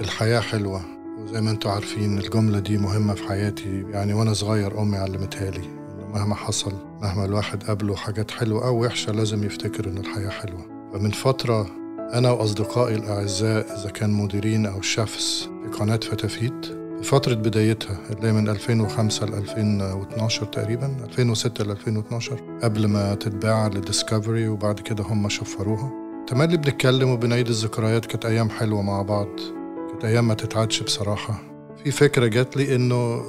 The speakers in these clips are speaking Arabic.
الحياة حلوة وزي ما أنتم عارفين الجملة دي مهمة في حياتي. يعني وأنا صغير أمي علمتها لي انه مهما حصل مهما الواحد قابله حاجات حلوة أو وحشة لازم يفتكر إن الحياة حلوة. فمن فترة أنا وأصدقائي الأعزاء إذا كان مديرين أو شيفs في قناة فتافيت في فترة بدايتها اللي هي من 2005 ل 2012 تقريبا 2006 ل 2012 قبل ما تتباع لديسكفري وبعد كده هم شفروها. تملي بنتكلم وبنعيد الذكريات كانت أيام حلوة مع بعض. كانت أيام ما تتعدش بصراحة. في فكرة جات لي إنه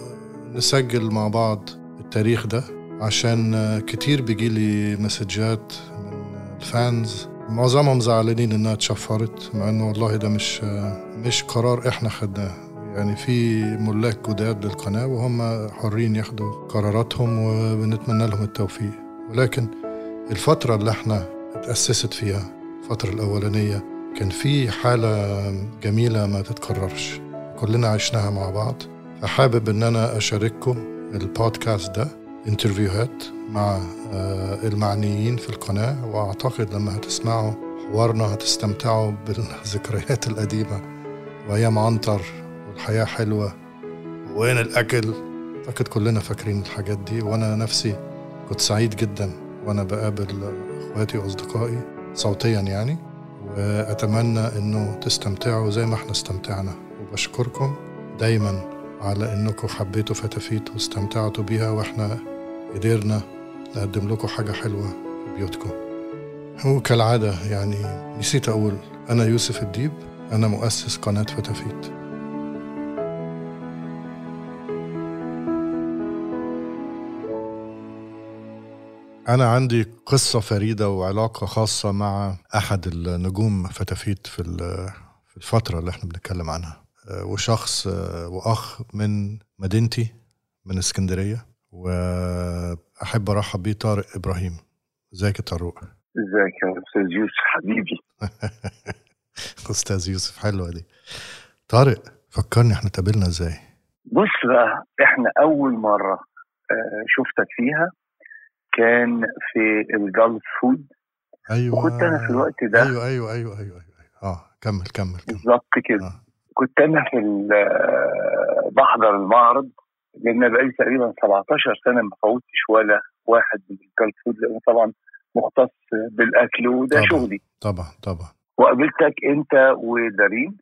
نسجل مع بعض التاريخ ده عشان كتير بيجي لي مسجات من الفانز. معظمهم زعلانين إنها اتشفرت مع إنه والله ده مش مش قرار إحنا خدناه. يعني في ملاك جداد للقناة وهم حرين ياخدوا قراراتهم وبنتمنى لهم التوفيق. ولكن الفترة اللي إحنا اتأسست فيها الفترة الأولانية كان في حالة جميلة ما تتكررش. كلنا عشناها مع بعض. فحابب إن أنا أشارككم البودكاست ده انترفيوهات مع المعنيين في القناة. وأعتقد لما هتسمعوا حوارنا هتستمتعوا بالذكريات القديمة. وايام عنتر والحياة حلوة. وين الأكل؟ أعتقد كلنا فاكرين الحاجات دي. وأنا نفسي كنت سعيد جدا وأنا بقابل إخواتي وأصدقائي صوتيا يعني. وأتمنى إنه تستمتعوا زي ما إحنا استمتعنا. وبشكركم دايما على إنكم حبيتوا فتافيت واستمتعتوا بيها وإحنا قدرنا نقدم لكم حاجة حلوة في بيوتكم. وكالعادة يعني نسيت أقول أنا يوسف الديب أنا مؤسس قناة فتافيت. أنا عندي قصة فريدة وعلاقة خاصة مع أحد النجوم فتافيت في الفترة اللي إحنا بنتكلم عنها. وشخص وأخ من مدينتي من اسكندرية. وأحب أرحب بيه طارق إبراهيم. إزيك يا طارق؟ إزيك يا أستاذ يوسف حبيبي. أستاذ يوسف حلوة دي. طارق فكرني إحنا اتقابلنا إزاي؟ بص بقى إحنا أول مرة شفتك فيها. كان في ال Gulfood أيوه وكنت أنا في الوقت ده أيوه أيوه أيوه أيوه, أيوة. آه كمل كمل, كمل. بالظبط كده آه. كنت أنا في بحضر المعرض لأن بقالي تقريبا 17 سنة ما فوتش ولا واحد من ال Gulfood لأنه طبعا مختص بالأكل وده طبعا. شغلي طبعا طبعا وقابلتك أنت ودارين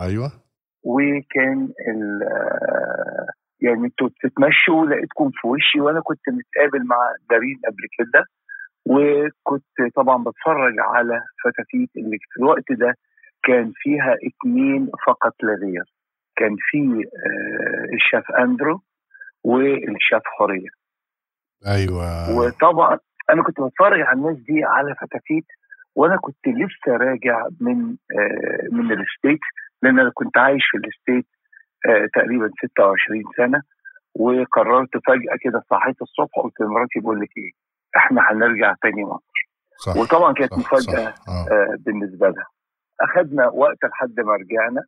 أيوه وكان يعني أنتوا بتتمشوا لقيتكم في وشي وأنا كنت متقابل مع دارين قبل كده وكنت طبعا بتفرج على فتافيت اللي في الوقت ده كان فيها اتنين فقط لا غير. كان في آه الشيف أندرو والشيف حوريه أيوه. وطبعا أنا كنت بتفرج على الناس دي على فتافيت وأنا كنت لسه راجع من آه من ال States لأن أنا كنت عايش في ال States تقريبا 26 سنة وقررت فجأة كده صحيت الصبح قلت لمراتي بقول لك إيه إحنا هنرجع تاني مصر صح وطبعا كانت صح مفاجأة صح. آه. آه بالنسبة لها أخذنا وقت لحد ما رجعنا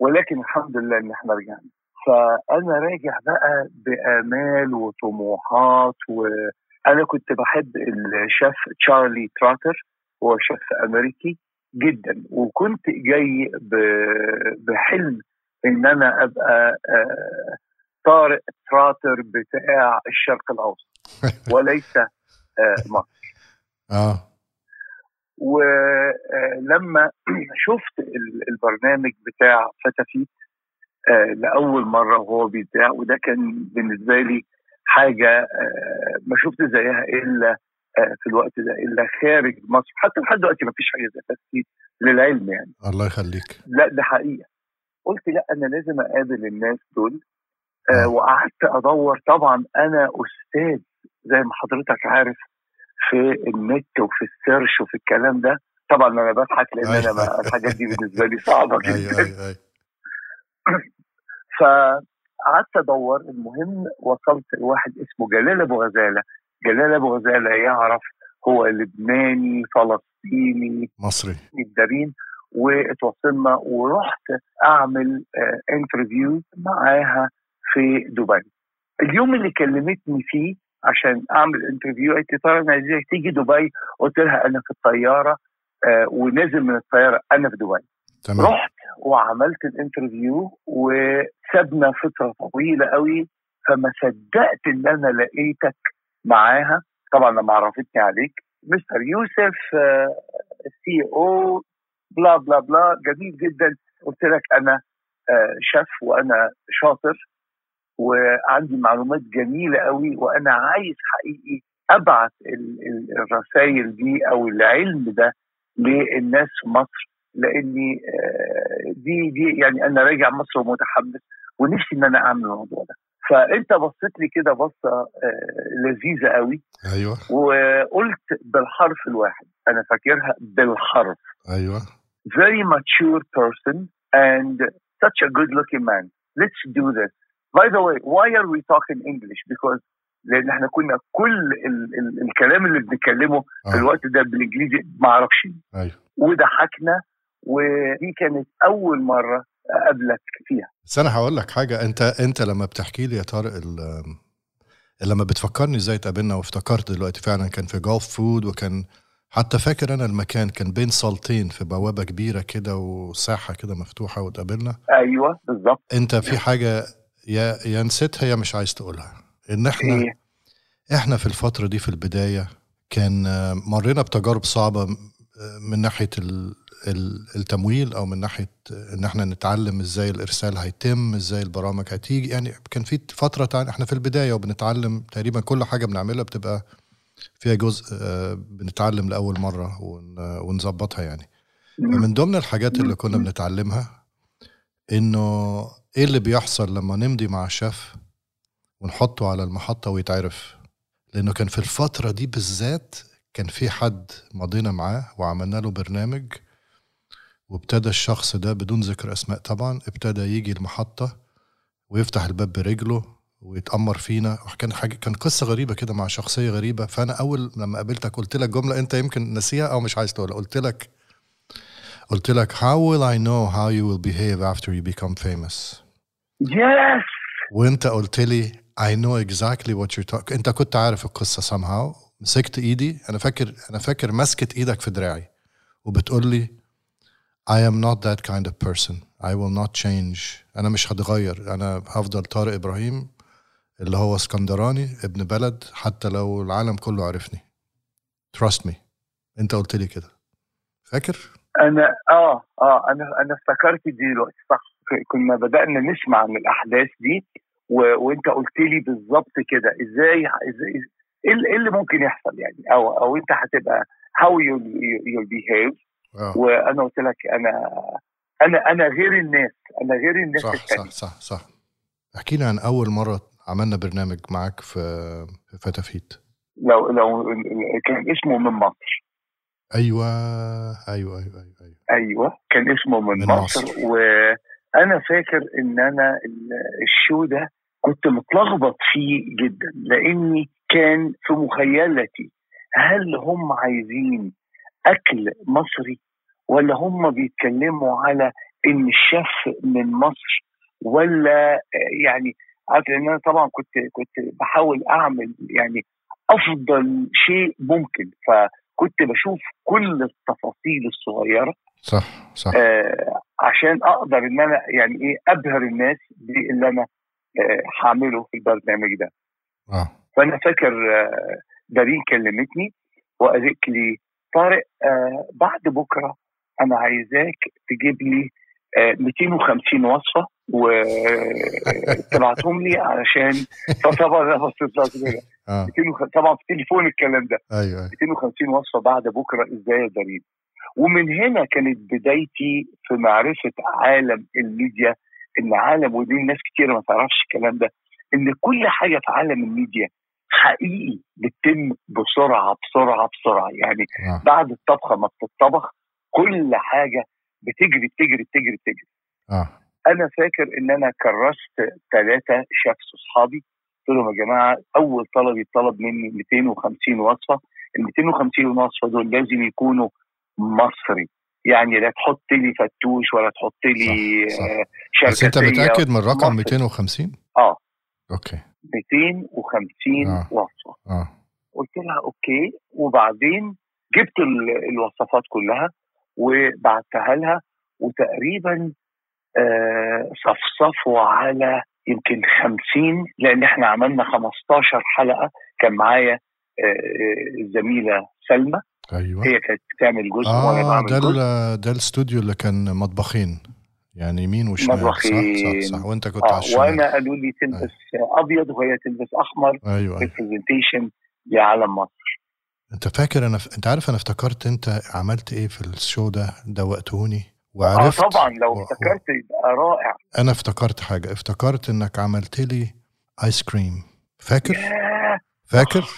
ولكن الحمد لله إن إحنا رجعنا فأنا راجع بقى بأمال وطموحات وأنا كنت بحب الشيف تشارلي تراتر هو شيف أمريكي جدا وكنت جاي بحلم إن أنا أبقى آه طارق تراتر بتاع الشرق الأوسط. وليس آه مصر. آه. ولما شفت البرنامج بتاع فتافيت آه لأول مرة وهو بيتذاع وده كان بالنسبة لي حاجة آه ما شفت زيها إلا آه في الوقت ده إلا خارج مصر. حتى لحد دلوقتي ما فيش حاجة زي فتافيت للعلم يعني. الله يخليك. لا ده حقيقة. قلت لا أنا لازم أقابل الناس دول. آه وقعدت أدور. طبعا أنا أستاذ زي ما حضرتك عارف في النت وفي ال search وفي الكلام ده. طبعا أنا بضحك لأن أنا ما الحاجات دي بالنسبة لي صعبة جدا أيوه أيوه. أيوه فقعدت أدور. المهم وصلت لواحد اسمه جلال أبو غزالة. جلال أبو غزالة يعرف هو لبناني فلسطيني مصري. واتواصلنا ورحت أعمل آه interview معاها في دبي. اليوم اللي كلمتني فيه عشان أعمل interview قالت لي ترى أنا عايزاك تيجي دبي؟ قلت لها أنا في الطيارة آه ونازل من الطيارة أنا في دبي. تمام. رحت وعملت ال interview وسابنا فترة طويلة قوي فما صدقت إن أنا لقيتك معاها. طبعا لما عرفتني عليك مستر يوسف CEO blah blah blah جميل جدا. قلت لك أنا آه، شيف وأنا شاطر وعندي معلومات جميلة قوي وأنا عايز حقيقي أبعت ال- ال- الرسائل دي أو العلم ده للناس في مصر لأني آه، دي دي يعني أنا راجع مصر ومتحمس ونفسي إن أنا أعمل الموضوع ده. فأنت بصيت لي كده بصة آه، لذيذة قوي. أيوه. وقلت بالحرف الواحد أنا فاكرها بالحرف. أيوه. Very mature person and such a good looking man. Let's do this. By the way why are we talking English? Because لأن إحنا كنا كل ال ال الكلام اللي بنتكلمه في آه. الوقت ده بالإنجليزي ما أعرفش. أيوه. وضحكنا ودي كانت أول مرة أقابلك فيها. بس أنا هقول لك حاجة. أنت أنت لما بتحكي لي يا طارق ال- لما بتفكرني إزاي اتقابلنا وافتكرت دلوقتي فعلا كان في جولف فود وكان حتى فاكر أنا المكان كان بين صالتين في بوابة كبيرة كده وساحة كده مفتوحة واتقابلنا؟ أيوه بالظبط. أنت في حاجة يا يا نسيتها يا مش عايز تقولها. إن إحنا إيه؟ إحنا في الفترة دي في البداية كان مرينا بتجارب صعبة آه، من ال- التمويل أو من ناحية آه، إن إحنا نتعلم إزاي الإرسال هيتم إزاي البرامج هتيجي. يعني كان في فترة تع- إحنا في البداية وبنتعلم تقريبا كل حاجة بنعملها بتبقى فيها جزء آه، بنتعلم لأول مرة ون- ونظبطها يعني. فمن ضمن الحاجات اللي كنا بنتعلمها إنه إيه اللي بيحصل لما نمضي مع شيف ونحطه على المحطة ويتعرف؟ لأنه كان في الفترة دي بالذات كان في حد مضينا معاه وعملنا له برنامج وابتدى الشخص ده بدون ذكر أسماء طبعا ابتدى يجي المحطة ويفتح الباب برجله ويتأمر فينا. كان حاجة كان قصة غريبة كده مع شخصية غريبة. فأنا أول لما قابلتك قلت لك جملة أنت يمكن نسيها أو مش عايز تقولها. قلت لك قلت لك how will I know how you will behave after you become famous? يس وأنت قلت لي I know exactly what you're talking أنت كنت عارف القصة somehow. مسكت إيدي. أنا فاكر أنا فاكر مسكت إيدك في دراعي. وبتقول لي I am not that kind of person. I will not change. أنا مش هتغير. أنا هفضل طارق إبراهيم. اللي هو اسكندراني ابن بلد حتى لو العالم كله عرفني trust me. انت قلت لي كده. فاكر؟ أنا آه آه أنا أنا افتكرت دي دلوقتي صح كنا بدأنا نسمع عن الأحداث دي و... وانت قلت لي بالظبط كده. إزاي إزاي إيه اللي- اللي ممكن يحصل يعني؟ أو أو انت هتبقى how you you'll behave. آه. وأنا قلت لك أنا أنا أنا غير الناس. أنا غير الناس صح التانية. صح صح صح. احكي لي عن أول مرة عملنا برنامج معاك في في فتافيت لو لو كان اسمه من مصر أيوه أيوه أيوه أيوه, أيوة. أيوه كان اسمه من, من مصر, مصر. وأنا فاكر إن أنا ال- الشو ده كنت متلخبط فيه جدا لأني كان في مخيلتي هل هم عايزين أكل مصري ولا هم بيتكلموا على إن الشيف من مصر ولا يعني عارف لأن أنا طبعا كنت كنت بحاول أعمل يعني أفضل شيء ممكن. فكنت بشوف كل التفاصيل الصغيرة صح صح. آه عشان أقدر إن أنا يعني إيه أبهر الناس باللي أنا آه هعمله في البرنامج ده. آه. فأنا فاكر آه دارين كلمتني وقالت لي طارق آه بعد بكرة أنا عايزاك تجيب لي آه 250 وصفة وتبعتهم لي علشان فطبعا أنا بصيت لها كده 250 طبعا في تليفون الكلام ده. أيوه أيوه. 250 وصفة بعد بكرة إزاي يا ومن هنا كانت بدايتي في معرفة عالم الميديا إن عالم ودي الناس كتير ما تعرفش الكلام ده إن كل حاجة في عالم الميديا حقيقي بتتم بسرعة بسرعة بسرعة. يعني آه. بعد الطبخة ما بتطبخ كل حاجة بتجري بتجري بتجري بتجري. آه. أنا فاكر إن أنا كرست ثلاثة شيفs أصحابي. قلت لهم يا جماعة أول طلب يطلب مني 250 وصفة. ال 250 وصفة دول لازم يكونوا مصري. يعني لا تحط لي فتوش ولا تحط لي صح، صح. آه، بس أنت. متأكد من رقم مصري. 250 آه. أوكي. 250 آه. وصفة. آه. قلت لها أوكي. وبعدين جبت ال- الوصفات كلها وبعتها لها. وتقريبا آه، صفصفوا على يمكن 50 لأن إحنا عملنا 15 حلقة. كان معايا آه، الزميلة سلمى. أيوه. هي كانت بتعمل جزء وأنا آه بعمل ده جزء. ده الاستوديو اللي كان مطبخين. يعني يمين وشمال مطبخين. صح صح صح. وأنت كنت على آه الشمال. وأنا قالوا لي تلبس أبيض وهي تلبس أحمر. أيوه أيوه. representation لعالم مصر. أنت فاكر أنا ف... أنت عارف أنا افتكرت أنت عملت إيه في ال show ده؟ دوختوني آه وعرفت طبعا لو افتكرت يبقى رائع. أنا افتكرت حاجة افتكرت إنك عملت لي ice cream فاكر؟ ياه. فاكر؟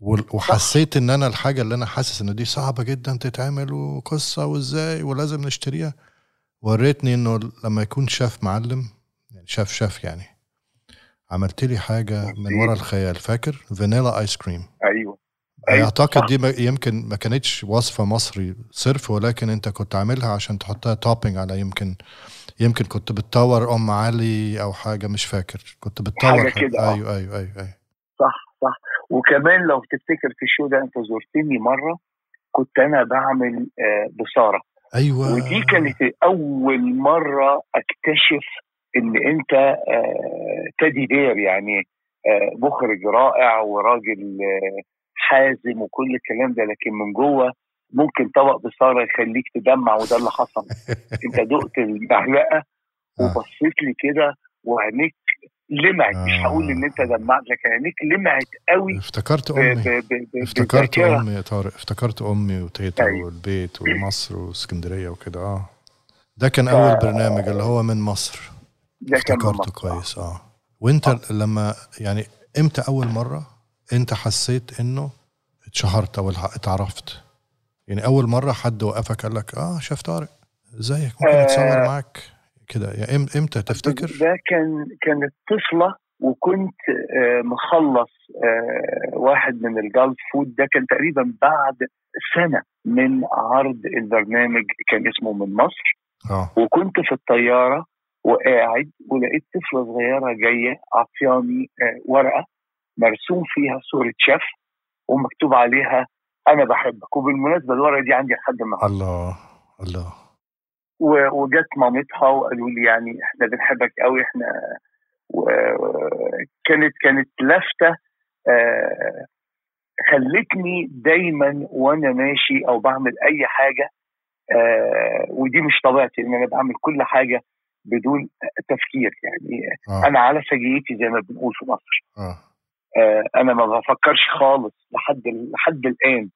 وال- وحسيت إن أنا الحاجة اللي أنا حاسس إن دي صعبة جدا تتعمل وقصة وإزاي ولازم نشتريها. وريتني إنه لما يكون شاف معلم يعني chef chef يعني. عملت لي حاجة من ورا الخيال فاكر؟ vanilla ice cream أيوه. أيوة، أعتقد. دي يمكن ما كانتش وصفة مصري صرف ولكن أنت كنت عاملها عشان تحطها topping على يمكن يمكن كنت بتطور أم علي أو حاجة مش فاكر كنت بتطور حاجة كده، آه. أيوه أيوه أيوه, أيوة. صح صح وكمان لو تفتكر في الشو ده أنت زرتني مرة كنت أنا بعمل آه، بصارة أيوه ودي كانت أول مرة أكتشف إن أنت آه، تادي بير يعني مخرج رائع وراجل حازم وكل الكلام ده لكن من جوه ممكن طبق بصارة يخليك تدمع وده اللي حصل. انت دقت المعلقة آه. وبصيت لي كده وعينيك لمعت. مش آه. هقول إن أنت دمعت لكن عينيك لمعت قوي. افتكرت أمي. ب- ب- ب- افتكرت. أمي يا طارق. افتكرت أمي وتيتا أيوة. والبيت ومصر واسكندرية وكده. آه. ده كان أول برنامج اللي هو من مصر. ده كان افتكرته. كويس. آه. وأنت لما يعني إمتى أول مرة؟ انت حسيت انه اتشهرت أو اتعرفت. يعني أول مرة حد وقفك قال لك آه شيف طارق إزيك؟ ممكن آه. أتصور معاك كده. يعني إمتى تفتكر؟ ده كان كانت طفلة وكنت آه، مخلص آه، واحد من الجالف فود. ده كان تقريبا بعد سنة من عرض البرنامج كان اسمه من مصر. آه. وكنت في الطيارة وقاعد ولقيت طفلة صغيرة جاية عطياني آه، ورقة. مرسوم فيها صورة شيف ومكتوب عليها أنا بحبك. وبالمناسبة الورقة دي عندي لحد النهارده. الله الله. وجت مامتها وقالوا لي يعني إحنا بنحبك قوي إحنا وكانت كانت لفتة آه، خلتني دايما وأنا ماشي أو بعمل أي حاجة آه، ودي مش طبيعتي إن أنا بعمل كل حاجة بدون تفكير. يعني آه. أنا على سجيتي زي ما بنقول في مصر. آه، أنا ما بفكرش خالص لحد لحد الآن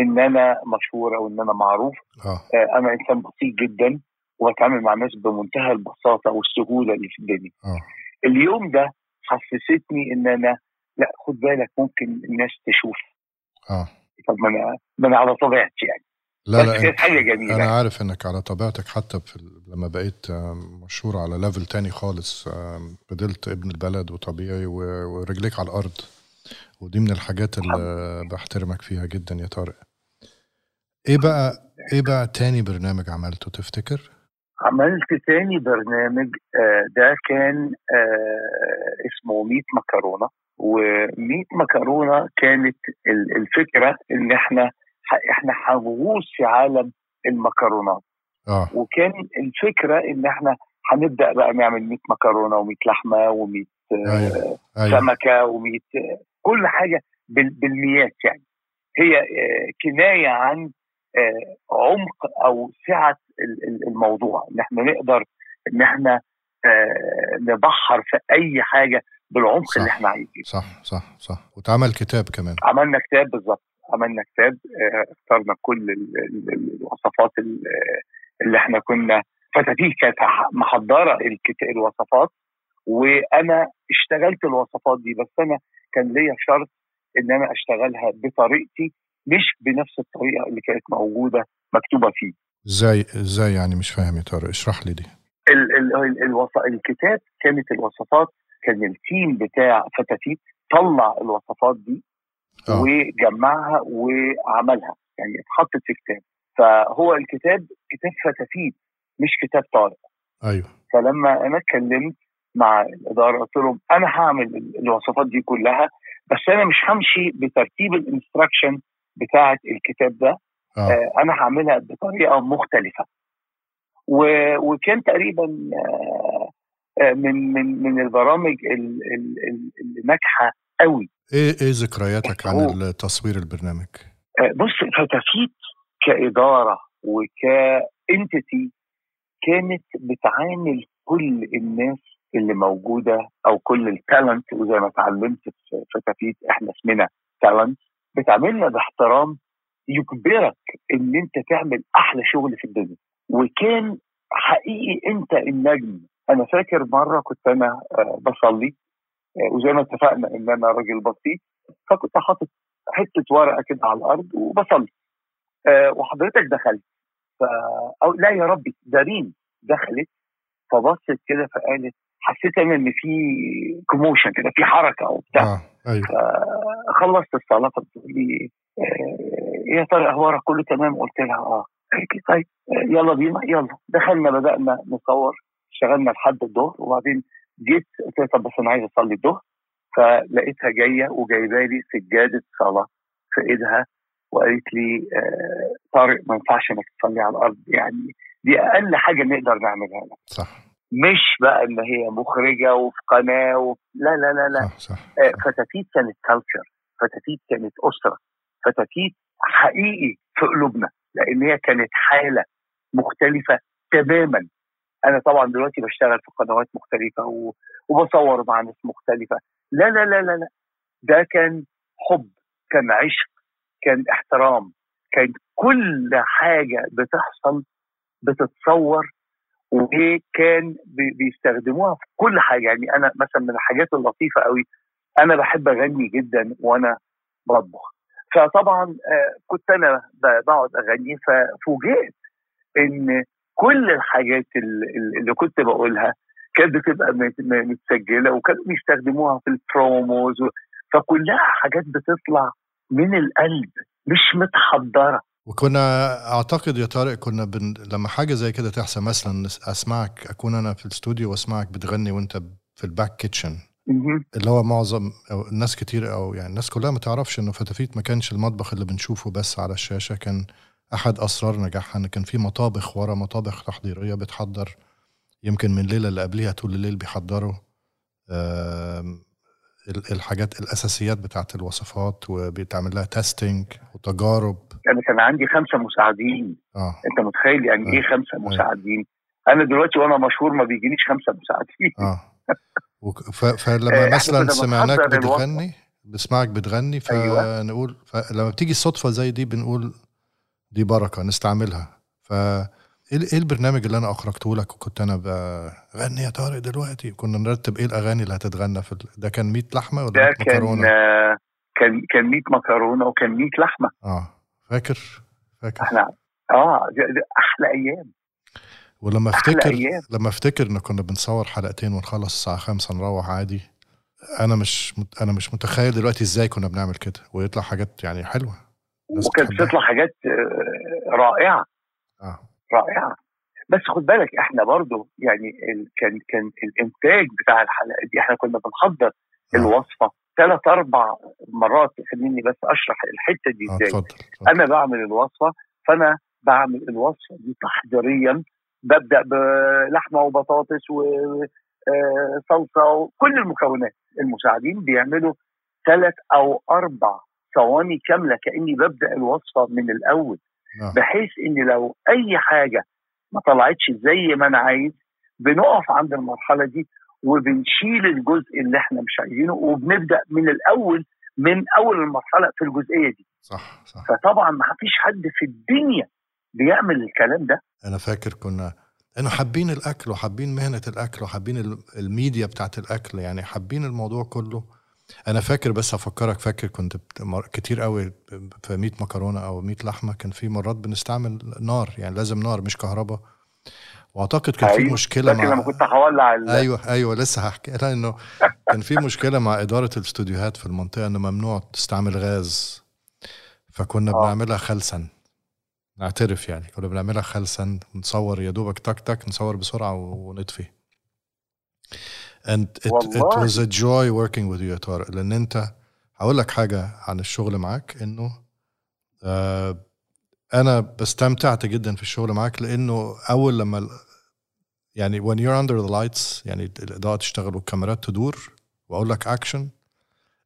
إن أنا مشهور أو إن أنا معروف. آه. آه، أنا إنسان بسيط جدا واتعامل مع الناس بمنتهى البساطة والسهولة اللي في الدنيا. آه. اليوم ده حسستني إن أنا لأ خد بالك ممكن الناس تشوف. آه. طب ما أنا ما أنا على طبيعتي يعني. لا بس لا كانت انت حاجة جميلة. أنا عارف إنك على طبيعتك حتى في لما بقيت مشهور على ليفل تاني خالص فضلت ابن البلد وطبيعي ورجليك على الأرض. ودي من الحاجات اللي بحترمك فيها جدا يا طارق. إيه بقى إيه بقى تاني برنامج عملته تفتكر؟ عملت تاني برنامج آه، ده كان آه، اسمه ميت مكرونة. وميت مكرونة كانت ال- الفكرة إن إحنا إحنا هنغوص في عالم المكرونات. آه. وكان الفكرة إن إحنا هنبدأ بقى نعمل 100 مكرونة و100 لحمة و100 أيوه أيوه. سمكة و100 كل حاجة بال- بالميات يعني. هي آه، كناية عن آه، عمق أو سعة ال- ال- الموضوع. إن إحنا نقدر إن إحنا آه، نبحر في أي حاجة بالعمق صح. اللي إحنا عايزينه. صح صح صح. واتعمل كتاب كمان. عملنا كتاب بالظبط. عملنا كتاب آه، اخترنا كل ال- ال- ال- الوصفات ال- اللي إحنا كنا فتاتيح كانت محضرة الوصفات وأنا اشتغلت الوصفات دي بس أنا كان ليا شرط إن أنا أشتغلها بطريقتي مش بنفس الطريقة اللي كانت موجودة مكتوبة فيه. إزاي إزاي يعني؟ مش فاهم يا طارق اشرح لي دي. ال ال ال الوص... الكتاب كانت الوصفات كان التيم بتاع فتاتيت طلع الوصفات دي آه. وجمعها وعملها. يعني اتحطت في كتاب. فهو الكتاب كتاب فتافيت مش كتاب طارق أيوه. فلما أنا اتكلمت مع الإدارة قلت لهم أنا هعمل ال- الوصفات دي كلها بس أنا مش همشي بترتيب الإنستراكشن بتاعه الكتاب ده. آه. آه أنا هعملها بطريقة مختلفة. و- وكان تقريبا آه، آه، من من من البرامج ال- ال- ال- اللي ناجحه قوي. إيه إيه ذكرياتك عن هو- تصوير البرنامج؟ آه، بص فتافيت كإدارة وك entity كانت بتعامل كل الناس اللي موجودة أو كل ال talent وزي ما اتعلمت في فتافيت إحنا اسمنا talent بتعاملنا باحترام يجبرك إن أنت تعمل أحلى شغل في الدنيا وكان حقيقي أنت النجم أنا فاكر مرة كنت أنا آه، بصلي وزي ما اتفقنا إن أنا راجل بسيط فكنت حاطط حتة ورقة كده على الأرض وبصلي. آه، وحضرتك دخلت. ف... أو لا يا ربي ده ريم دخلت فبصت كده فقالت حسيت أنا إن في كوموشن كده في حركة أو بتاع. آه أيوه. خلصت الصلاة فبتقول لي آه، يا ترى أخبارك كله تمام؟ قلت لها آه. قالت لي طيب آه، يلا بينا يلا. دخلنا بدأنا نصور اشتغلنا لحد الظهر وبعدين جيت قلت لها طب بس أنا عايز أصلي الظهر. فلقيتها جاية وجايبة لي سجادة صلاة في إيدها وقالت لي آه، طارق ما ينفعش إنك تصلي على الأرض. يعني دي أقل حاجة نقدر نعملها لك صح. مش بقى إن هي مخرجة وفي قناة و... لا لا لا لا. صح صح آه، فتافيت كانت culture فتافيت كانت أسرة فتافيت حقيقي في قلوبنا لأن هي كانت حالة مختلفة تماما. أنا طبعا دلوقتي بشتغل في قنوات مختلفة. وبصور مع ناس مختلفة. لا لا لا لا لا. ده كان حب كان عشق كان احترام كان كل حاجة بتحصل بتتصور وكان بي- بيستخدموها في كل حاجة. يعني أنا مثلا من الحاجات اللطيفة قوي أنا بحب أغني جدا وأنا بطبخ. فطبعا آه، كنت أنا بقعد أغني ففوجئت إن كل الحاجات ال- اللي كنت بقولها كانت بتبقى متسجلة وكانوا بيستخدموها في البروموز فكلها حاجات بتطلع من القلب مش متحضرة وكنا أعتقد يا طارق كنا بن... لما حاجة زي كده تحصل مثلا أسمعك أكون أنا في الاستوديو وأسمعك بتغني وأنت في ال back kitchen. اللي هو معظم أو الناس كتير أو يعني الناس كلها ما تعرفش إنه فتافيت ما كانش المطبخ اللي بنشوفه بس على الشاشة كان أحد أسرار نجاحها إن كان في مطابخ ورا مطابخ تحضيرية بتحضر يمكن من الليلة اللي قبليها طول الليل بيحضروا الحاجات الأساسيات بتاعت الوصفات وبيتعمل لها testing وتجارب أنا كان عندي خمسة مساعدين آه أنت متخيل يعني إيه آه. خمسة آه. مساعدين أنا دلوقتي وأنا مشهور ما بيجينيش خمسة مساعدين آه ف- آه، فلما إحنا مثلا سمعناك. بتغني بسمعك بتغني أيوة. فنقول فلما بتيجي صدفه زي دي بنقول دي بركة نستعملها. ف إيه إيه البرنامج اللي أنا أخرجته لك وكنت أنا بغني يا طارق دلوقتي؟ كنا نرتب إيه الأغاني اللي هتتغنى في ال- ده كان 100 لحمة ولا ده 100 كان مكرونة؟ كان كان 100 مكرونة وكان 100 لحمة. آه فاكر؟ فاكر. إحنا آه ده ده أحلى أيام. ولما أفتكر أيام. لما أفتكر إن كنا بنصور حلقتين ونخلص الساعة 5 نروح عادي أنا مش. أنا مش متخيل دلوقتي إزاي كنا بنعمل كده ويطلع حاجات يعني حلوة. وكانت. بتطلع حاجات آه، رائعة آه رائعة بس خد بالك إحنا برضو يعني ال كان كان الإنتاج بتاع الحلقة دي إحنا كنا بنحضر آه. الوصفة ثلاث أربع مرات خليني بس أشرح الحتة دي آه إزاي اتفضل. أنا بعمل الوصفة فأنا بعمل الوصفة دي تحضيريا ببدأ بلحمة وبطاطس وصلصه وكل المكونات المساعدين بيعملوا ثلاث أو أربع ثواني كاملة كأني ببدأ الوصفة من الأول. آه. بحيث إن لو أي حاجة ما طلعتش زي ما أنا عايز بنقف عند المرحلة دي وبنشيل الجزء اللي إحنا مش عايزينه وبنبدأ من الأول من أول المرحلة في الجزئية دي. صح صح. فطبعا ما فيش حد في الدنيا بيعمل الكلام ده. أنا فاكر كنا إنه حابين الأكل وحابين مهنة الأكل وحابين ال- الميديا بتاعت الأكل يعني حابين الموضوع كله. أنا فاكر بس افكرك فاكر كنت كتير قوي في 100 مكرونة أو 100 لحمة كان في مرات بنستعمل نار يعني لازم نار مش كهرباء وأعتقد كان في أيوة. مشكلة لكن لما مع كنت هولع ال- أيوه أيوه لسه هحكي لها إنه كان في مشكلة مع إدارة الاستوديوهات في المنطقة انه ممنوع تستعمل غاز فكنا آه. بنعملها خلسا نعترف يعني كنا بنعملها خلسا نصور يا دوبك تك تك نصور بسرعة ونطفي and it, it was a joy working with you يا طارق. لأن أنت هقول لك حاجة عن الشغل معاك إنه آه أنا استمتعت جدا في الشغل معاك لأنه أول لما يعني when you're under the lights يعني الإضاءة تشتغل والكاميرات تدور وأقول لك اكشن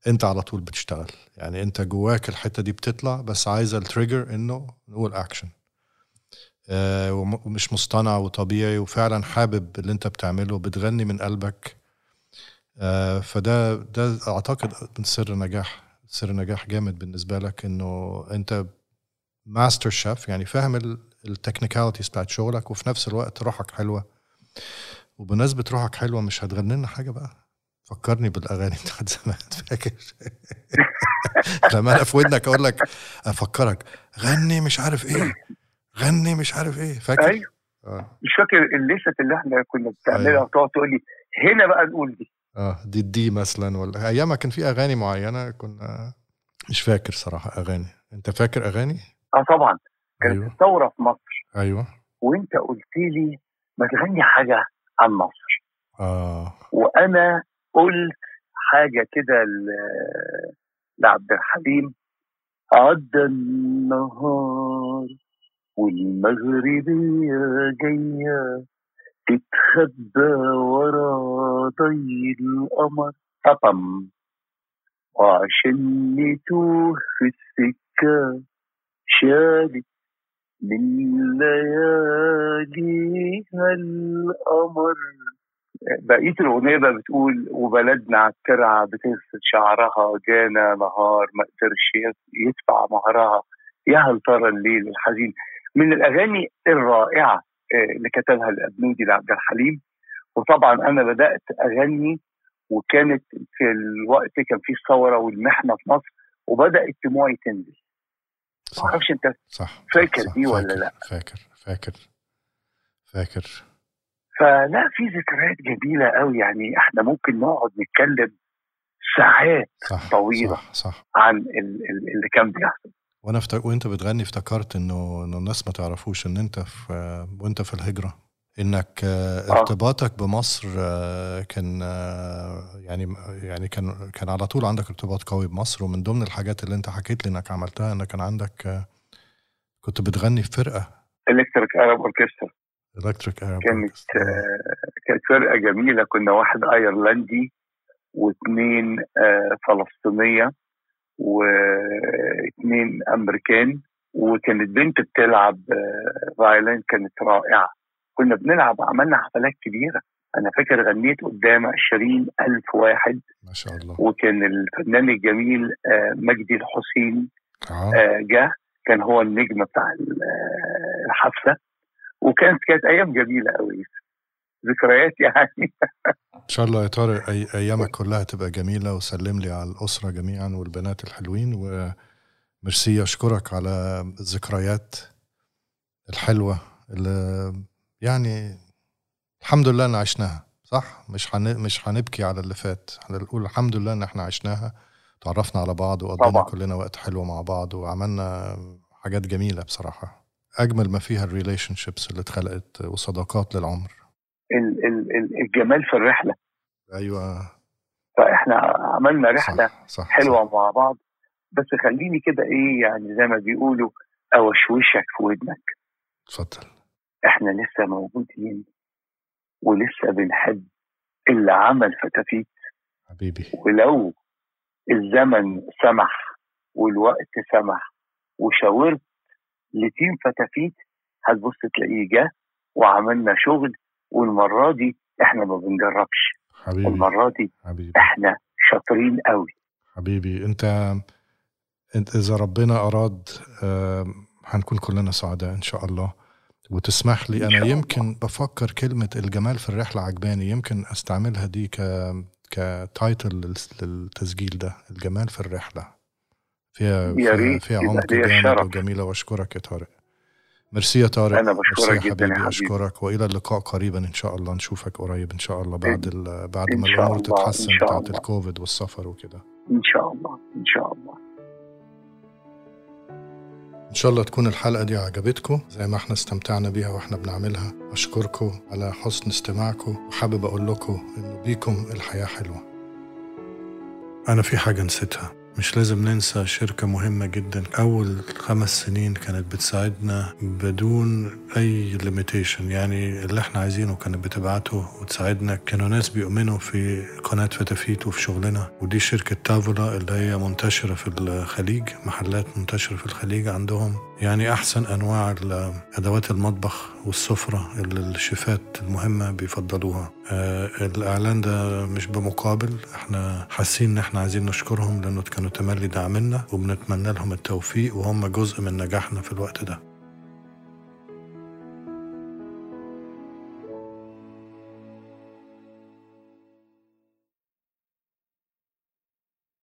أنت على طول بتشتغل. يعني أنت جواك الحتة دي بتطلع بس عايزة ال trigger إنه نقول اكشن آه وم- ومش مصطنع وطبيعي وفعلا حابب اللي أنت بتعمله بتغني من قلبك. فده ده أعتقد من سر نجاح سر نجاح جامد بالنسبة لك إنه أنت master chef يعني فاهم ال technicalities بتاعت شغلك وفي نفس الوقت روحك حلوة. وبمناسبة روحك حلوة مش هتغني لنا حاجة بقى؟ فكرني بالأغاني بتاعت زمان فاكر؟ لما أنا في ودنك أقول لك أفكرك غني مش عارف إيه غني مش عارف إيه فاكر؟ أيوه. آه. مش فاكر ال list اللي إحنا كنا بتعملها أيوة. وتقعد تقول لي هنا بقى نقول دي. آه دي دي مثلا ولا ايامها كان في أغاني معينة كنا مش فاكر صراحة أغاني. أنت فاكر أغاني؟ آه طبعا. كانت أيوه. الثورة في مصر. أيوه. وأنت قلت لي ما تغني حاجة عن مصر. آه. وأنا قلت حاجة كده لعبد الحليم. عدى النهار والمغربية جاية. تتخبى ورا ضي القمر طبم وعشان نتوه في السكة. شالت من لياليها القمر بقية الأغنية بقى بتقول وبلدنا على الترعة بتغسل شعرها جانا نهار ما قدرش يدفع مهرها. يا هل ترى الليل الحزين. من الأغاني الرائعة اللي كتبها الأبنودي لعبد الحليم. وطبعا أنا بدأت أغني وكانت في الوقت كان في الثورة والمحنة في مصر وبدأت دموعي تنزل. صح. أعرفش أنت صح. فاكر صح. دي ولا فاكر. لأ؟ فاكر. فاكر. فاكر. فلا في ذكريات جميلة قوي يعني إحنا ممكن نقعد نتكلم ساعات صح. طويلة. صح. صح. عن ال- ال- اللي كان بيحصل. وأنا افت... وأنت بتغني افتكرت إنه إنه الناس ما تعرفوش إن أنت في وأنت في الهجرة. إنك آه، ارتباطك بمصر آه، كان آه، يعني يعني كان كان على طول عندك ارتباط قوي بمصر. ومن ضمن الحاجات اللي أنت حكيت لي إنك عملتها انك كان عندك آه، كنت بتغني في فرقة. Electric Arab Orchestra Electric Arab كانت آه، كانت فرقة جميلة. كنا واحد أيرلندي واثنين آه، فلسطينية. واثنين أمريكان وكانت بنت بتلعب آه، فايلين كانت رائعة. كنا بنلعب عملنا حفلات كبيرة. أنا فاكر غنيت قدام عشرين ألف واحد. ما شاء الله. وكان الفنان الجميل آه، مجدي الحسين آه. آه، جه. كان هو النجم بتاع ال- آه، الحفلة. وكانت كانت أيام جميلة قوي ذكريات يعني. إن شاء الله يا طارق أي... أيامك كلها تبقى جميلة وسلم لي على الأسرة جميعا والبنات الحلوين وميرسي أشكرك على الذكريات الحلوة اللي يعني الحمد لله إن عشناها صح؟ مش حن... مش هنبكي على اللي فات هنقول الحمد لله إن إحنا عشناها تعرفنا على بعض وقضينا طبعا. كلنا وقت حلو مع بعض وعملنا حاجات جميلة بصراحة أجمل ما فيها ال relationships اللي اتخلقت وصداقات للعمر. الجمال في الرحلة. أيوه. فإحنا عملنا رحلة صح صح. حلوة صح. مع بعض. بس خليني كده إيه يعني زي ما بيقولوا أوشوشك في ودنك. اتفضل. إحنا لسه موجودين ولسه بنحب اللي عمل فتافيت حبيبي. ولو الزمن سمح والوقت سمح وشاورت ل team فتافيت هتبص تلاقيه جه وعملنا شغل والمرة دي إحنا ما بنجربش. حبيبي المرة دي حبيبي. إحنا شاطرين قوي حبيبي أنت أنت إذا ربنا أراد هنكون كلنا سعداء إن شاء الله. وتسمح لي أنا. يمكن بفكر كلمة الجمال في الرحلة عجباني. يمكن أستعملها دي ك ك title لل- للتسجيل ده الجمال في الرحلة. فيها فيها, فيها عمق جامد. وجميلة وأشكرك يا طارق. ميرسي يا طارق. ميرسي بشكرك جداً يا حبيبي حبيبي. أشكرك وإلى اللقاء قريبا إن شاء الله. نشوفك قريب إن شاء الله بعد ال- بعد ما الأمور تتحسن بتاعت. الكوفيد والسفر وكده. إن شاء الله إن شاء الله. إن شاء الله تكون الحلقة دي عجبتكم. زي ما إحنا استمتعنا بيها وإحنا بنعملها. أشكركم على حسن استماعكم. وحابب أقول لكم إنه بيكم الحياة حلوة. أنا في حاجة نسيتها. مش لازم ننسى شركة مهمة جدا. أول خمس سنين كانت بتساعدنا بدون أي limitation يعني اللي إحنا عايزينه كانت بتبعته وتساعدنا. كانوا ناس بيؤمنوا في قناة فتافيت وفي شغلنا. ودي شركة تافولا اللي هي منتشرة في الخليج محلات منتشرة في الخليج عندهم. يعني أحسن أنواع أدوات المطبخ والسفرة اللي الشيفات المهمة بيفضلوها. آه الإعلان ده مش بمقابل إحنا حاسين إن إحنا عايزين نشكرهم لأنه كانوا تملي داعمنا وبنتمنى لهم التوفيق وهم جزء من نجاحنا في الوقت ده.